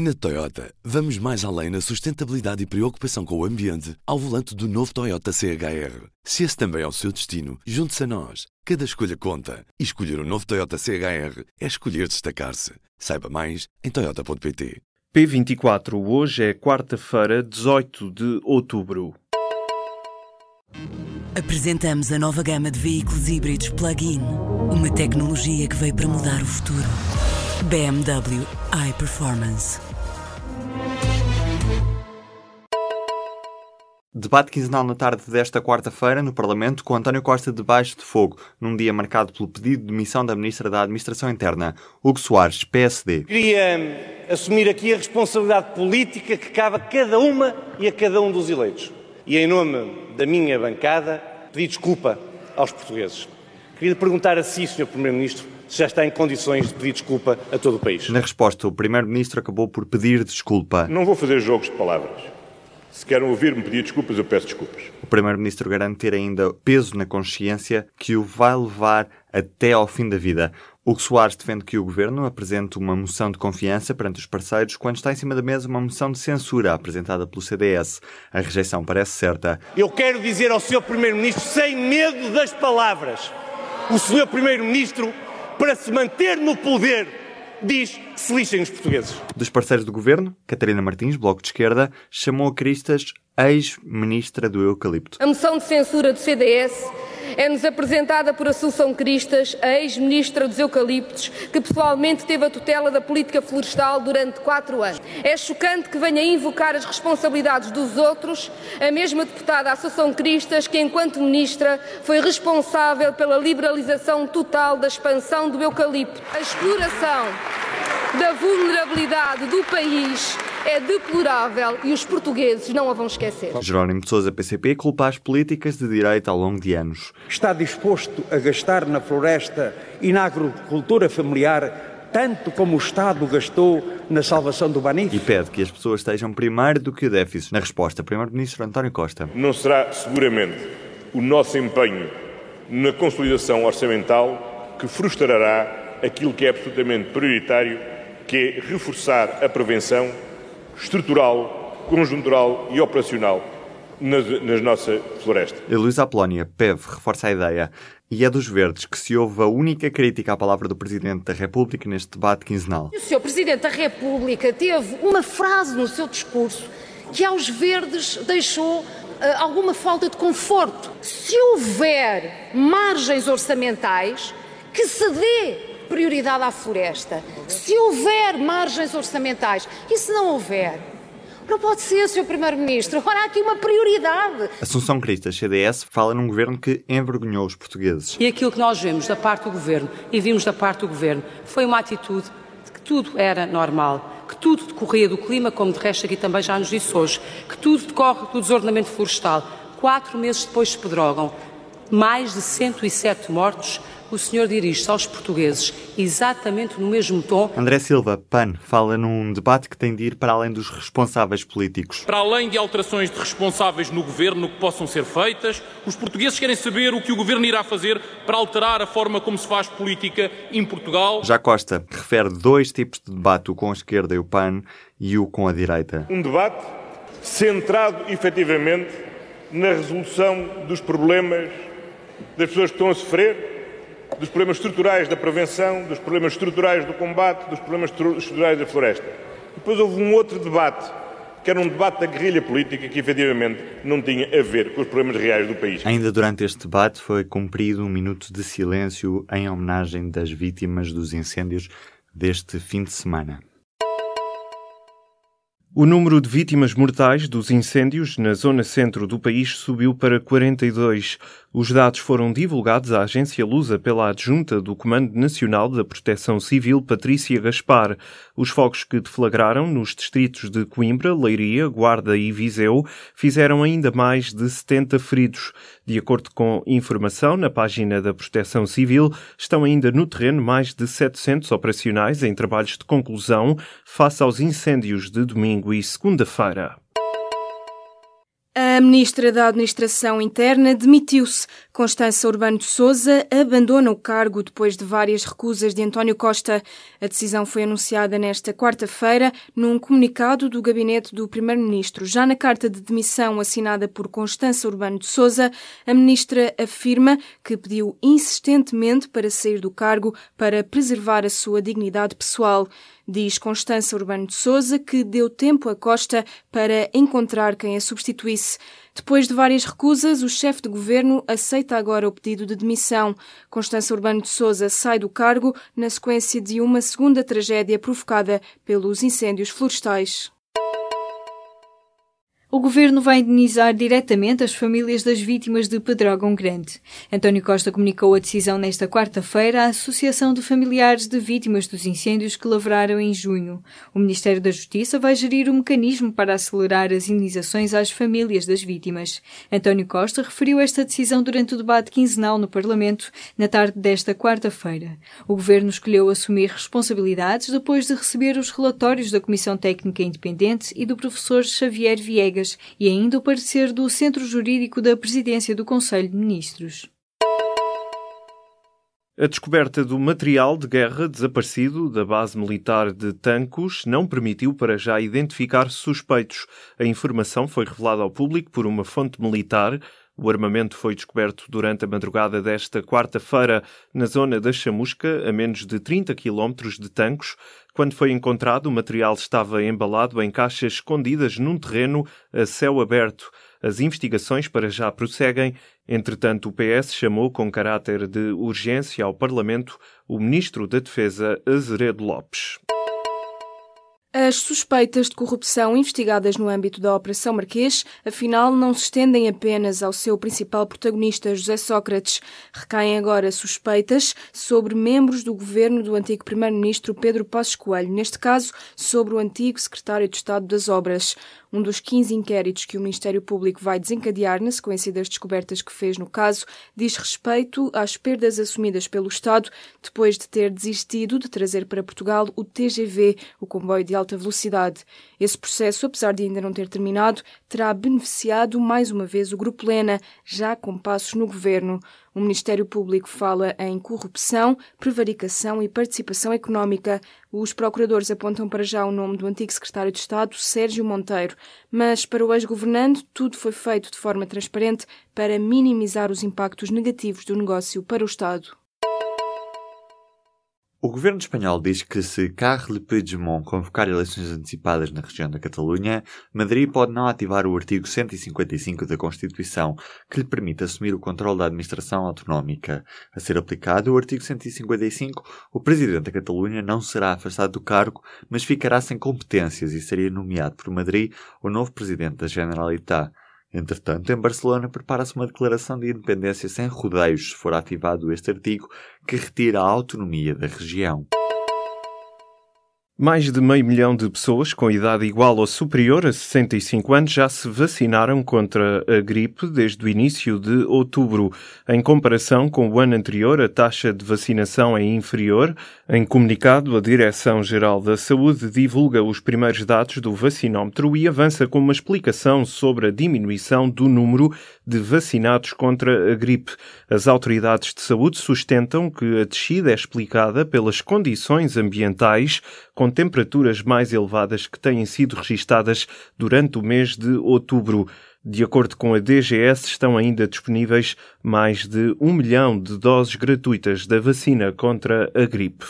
Na Toyota, vamos mais além na sustentabilidade e preocupação com o ambiente ao volante do novo Toyota CHR. Se esse também é o seu destino, junte-se a nós. Cada escolha conta. E escolher o um novo Toyota CHR é escolher destacar-se. Saiba mais em Toyota.pt. P24, hoje é quarta-feira, 18 de outubro. Apresentamos a nova gama de veículos híbridos plug-in. Uma tecnologia que veio para mudar o futuro. BMW iPerformance. Debate quinzenal na tarde desta quarta-feira no Parlamento com António Costa debaixo de fogo, num dia marcado pelo pedido de demissão da Ministra da Administração Interna, Hugo Soares, PSD. Queria hum, assumir aqui a responsabilidade política que cabe a cada uma e a cada um dos eleitos. E em nome da minha bancada, pedir desculpa aos portugueses. Queria perguntar a si, Sr. Primeiro-Ministro, se já está em condições de pedir desculpa a todo o país. Na resposta, o Primeiro-Ministro acabou por pedir desculpa. Não vou fazer jogos de palavras. Se querem ouvir-me pedir desculpas, eu peço desculpas. O Primeiro-Ministro garante ter ainda peso na consciência que o vai levar até ao fim da vida. Hugo Soares defende que o Governo apresente uma moção de confiança perante os parceiros quando está em cima da mesa uma moção de censura apresentada pelo CDS. A rejeição parece certa. Eu quero dizer ao Sr. Primeiro-Ministro, sem medo das palavras, o Sr. Primeiro-Ministro, para se manter no poder, diz que se lixem os portugueses. Dos parceiros do governo, Catarina Martins, Bloco de Esquerda, chamou a Cristas ex-ministra do Eucalipto. A moção de censura do CDS é-nos apresentada por Assunção Cristas, a ex-ministra dos Eucaliptos, que pessoalmente teve a tutela da política florestal durante quatro anos. É chocante que venha invocar as responsabilidades dos outros a mesma deputada Assunção Cristas, que enquanto ministra foi responsável pela liberalização total da expansão do eucalipto. A exploração da vulnerabilidade do país é deplorável e os portugueses não a vão esquecer. Jerónimo de Sousa, PCP, culpa as políticas de direita ao longo de anos. Está disposto a gastar na floresta e na agricultura familiar tanto como o Estado gastou na salvação do Banif? E pede que as pessoas estejam primeiro do que o déficit. Na resposta, Primeiro-Ministro António Costa. Não será seguramente o nosso empenho na consolidação orçamental que frustrará aquilo que é absolutamente prioritário, que é reforçar a prevenção estrutural, conjuntural e operacional na, na nossa floresta. E Luísa Apolónia, PEV, reforça a ideia. E é dos verdes que se ouve a única crítica à palavra do Presidente da República neste debate quinzenal. O Sr. Presidente da República teve uma frase no seu discurso que aos verdes deixou uh, alguma falta de conforto. Se houver margens orçamentais, que se dê prioridade à floresta. Se houver margens orçamentais e se não houver, não pode ser, Sr. Primeiro-Ministro. Agora há aqui uma prioridade. Assunção Cristas, CDS, fala num governo que envergonhou os portugueses. E aquilo que nós vemos da parte do governo e vimos da parte do governo foi uma atitude de que tudo era normal, que tudo decorria do clima, como de resto aqui também já nos disse hoje, que tudo decorre do desordenamento florestal. Quatro meses depois se pedrogam. Mais de 107 mortos o senhor dirige-se aos portugueses exatamente no mesmo tom. André Silva, PAN, fala num debate que tem de ir para além dos responsáveis políticos. Para além de alterações de responsáveis no governo que possam ser feitas, os portugueses querem saber o que o governo irá fazer para alterar a forma como se faz política em Portugal. Já Costa refere dois tipos de debate, o com a esquerda e o PAN e o com a direita. Um debate centrado efetivamente na resolução dos problemas das pessoas que estão a sofrer dos problemas estruturais da prevenção, dos problemas estruturais do combate, dos problemas estruturais da floresta. Depois houve um outro debate, que era um debate da guerrilha política que efetivamente não tinha a ver com os problemas reais do país. Ainda durante este debate foi cumprido um minuto de silêncio em homenagem das vítimas dos incêndios deste fim de semana. O número de vítimas mortais dos incêndios na zona centro do país subiu para 42. Os dados foram divulgados à agência Lusa pela adjunta do Comando Nacional da Proteção Civil, Patrícia Gaspar. Os fogos que deflagraram nos distritos de Coimbra, Leiria, Guarda e Viseu fizeram ainda mais de 70 feridos. De acordo com informação na página da Proteção Civil, estão ainda no terreno mais de 700 operacionais em trabalhos de conclusão face aos incêndios de domingo e segunda-feira. A ministra da Administração Interna demitiu-se. Constança Urbano de Souza abandona o cargo depois de várias recusas de António Costa. A decisão foi anunciada nesta quarta-feira num comunicado do gabinete do primeiro-ministro. Já na carta de demissão assinada por Constança Urbano de Souza, a ministra afirma que pediu insistentemente para sair do cargo para preservar a sua dignidade pessoal. Diz Constança Urbano de Souza que deu tempo a Costa para encontrar quem a substituísse. Depois de várias recusas, o chefe de governo aceita agora o pedido de demissão. Constança Urbano de Souza sai do cargo na sequência de uma segunda tragédia provocada pelos incêndios florestais. O governo vai indenizar diretamente as famílias das vítimas de Pedrógão Grande. António Costa comunicou a decisão nesta quarta-feira à Associação de Familiares de Vítimas dos Incêndios que lavraram em junho. O Ministério da Justiça vai gerir um mecanismo para acelerar as indenizações às famílias das vítimas. António Costa referiu esta decisão durante o debate quinzenal no Parlamento na tarde desta quarta-feira. O governo escolheu assumir responsabilidades depois de receber os relatórios da Comissão Técnica Independente e do professor Xavier E ainda o parecer do Centro Jurídico da Presidência do Conselho de Ministros. A descoberta do material de guerra desaparecido da base militar de Tancos não permitiu para já identificar suspeitos. A informação foi revelada ao público por uma fonte militar. O armamento foi descoberto durante a madrugada desta quarta-feira na zona da Chamusca, a menos de 30 quilómetros de Tancos. Quando foi encontrado, o material estava embalado em caixas escondidas num terreno a céu aberto. As investigações para já prosseguem. Entretanto, o PS chamou com caráter de urgência ao Parlamento o Ministro da Defesa, Azeredo Lopes. As suspeitas de corrupção investigadas no âmbito da Operação Marquês, afinal, não se estendem apenas ao seu principal protagonista, José Sócrates. Recaem agora suspeitas sobre membros do governo do antigo primeiro-ministro Pedro Passos Coelho, neste caso, sobre o antigo secretário de Estado das Obras um dos 15 inquéritos que o Ministério Público vai desencadear na sequência das descobertas que fez no caso, diz respeito às perdas assumidas pelo Estado depois de ter desistido de trazer para Portugal o TGV, o comboio de alta velocidade. Esse processo, apesar de ainda não ter terminado, terá beneficiado mais uma vez o Grupo Lena, já com passos no governo. O Ministério Público fala em corrupção, prevaricação e participação económica. Os procuradores apontam para já o nome do antigo secretário de Estado, Sérgio Monteiro. Mas para o ex-governante, tudo foi feito de forma transparente para minimizar os impactos negativos do negócio para o Estado. O governo espanhol diz que se Carles Puigdemont convocar eleições antecipadas na região da Catalunha, Madrid pode não ativar o artigo 155 da Constituição, que lhe permite assumir o controle da administração autonómica. A ser aplicado o artigo 155, o presidente da Catalunha não será afastado do cargo, mas ficará sem competências e seria nomeado por Madrid o novo presidente da Generalitat. Entretanto, em Barcelona prepara-se uma declaração de independência sem rodeios se for ativado este artigo que retira a autonomia da região. Mais de meio milhão de pessoas com idade igual ou superior a 65 anos já se vacinaram contra a gripe desde o início de outubro. Em comparação com o ano anterior, a taxa de vacinação é inferior. Em comunicado, a Direção-Geral da Saúde divulga os primeiros dados do vacinómetro e avança com uma explicação sobre a diminuição do número de vacinados contra a gripe. As autoridades de saúde sustentam que a descida é explicada pelas condições ambientais com temperaturas mais elevadas que têm sido registadas durante o mês de outubro. De acordo com a DGS, estão ainda disponíveis mais de um milhão de doses gratuitas da vacina contra a gripe.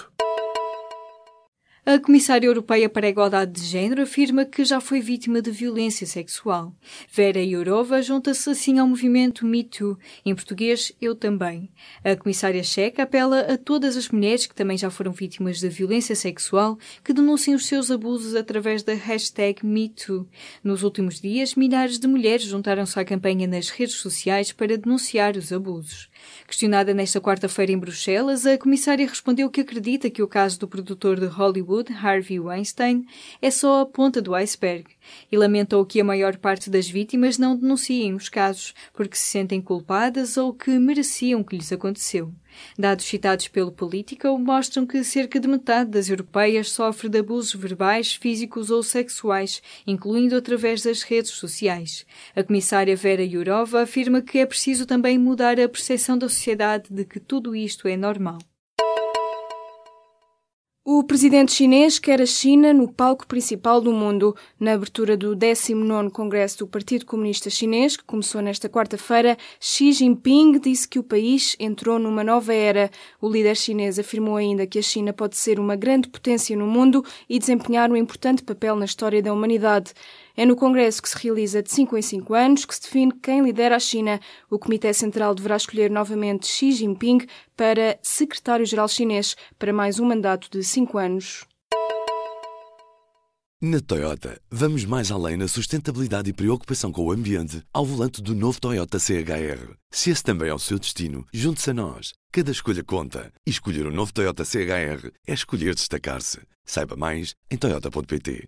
A Comissária Europeia para a Igualdade de Gênero afirma que já foi vítima de violência sexual. Vera Jourova junta-se assim ao movimento Me Too, em português, Eu Também. A Comissária Checa apela a todas as mulheres que também já foram vítimas de violência sexual que denunciem os seus abusos através da hashtag MeToo. Nos últimos dias, milhares de mulheres juntaram-se à campanha nas redes sociais para denunciar os abusos. Questionada nesta quarta-feira em Bruxelas, a Comissária respondeu que acredita que o caso do produtor de Hollywood Harvey Weinstein, é só a ponta do iceberg e lamentou que a maior parte das vítimas não denunciem os casos porque se sentem culpadas ou que mereciam que lhes aconteceu. Dados citados pelo Politico mostram que cerca de metade das europeias sofre de abusos verbais, físicos ou sexuais, incluindo através das redes sociais. A comissária Vera Jourova afirma que é preciso também mudar a percepção da sociedade de que tudo isto é normal. O presidente chinês quer a China no palco principal do mundo. Na abertura do 19º Congresso do Partido Comunista Chinês, que começou nesta quarta-feira, Xi Jinping disse que o país entrou numa nova era. O líder chinês afirmou ainda que a China pode ser uma grande potência no mundo e desempenhar um importante papel na história da humanidade. É no Congresso que se realiza de 5 em 5 anos que se define quem lidera a China. O Comitê Central deverá escolher novamente Xi Jinping para secretário-geral chinês para mais um mandato de 5 anos. Na Toyota, vamos mais além na sustentabilidade e preocupação com o ambiente ao volante do novo Toyota CHR. Se esse também é o seu destino, junte-se a nós. Cada escolha conta. E escolher o um novo Toyota CHR é escolher destacar-se. Saiba mais em Toyota.pt.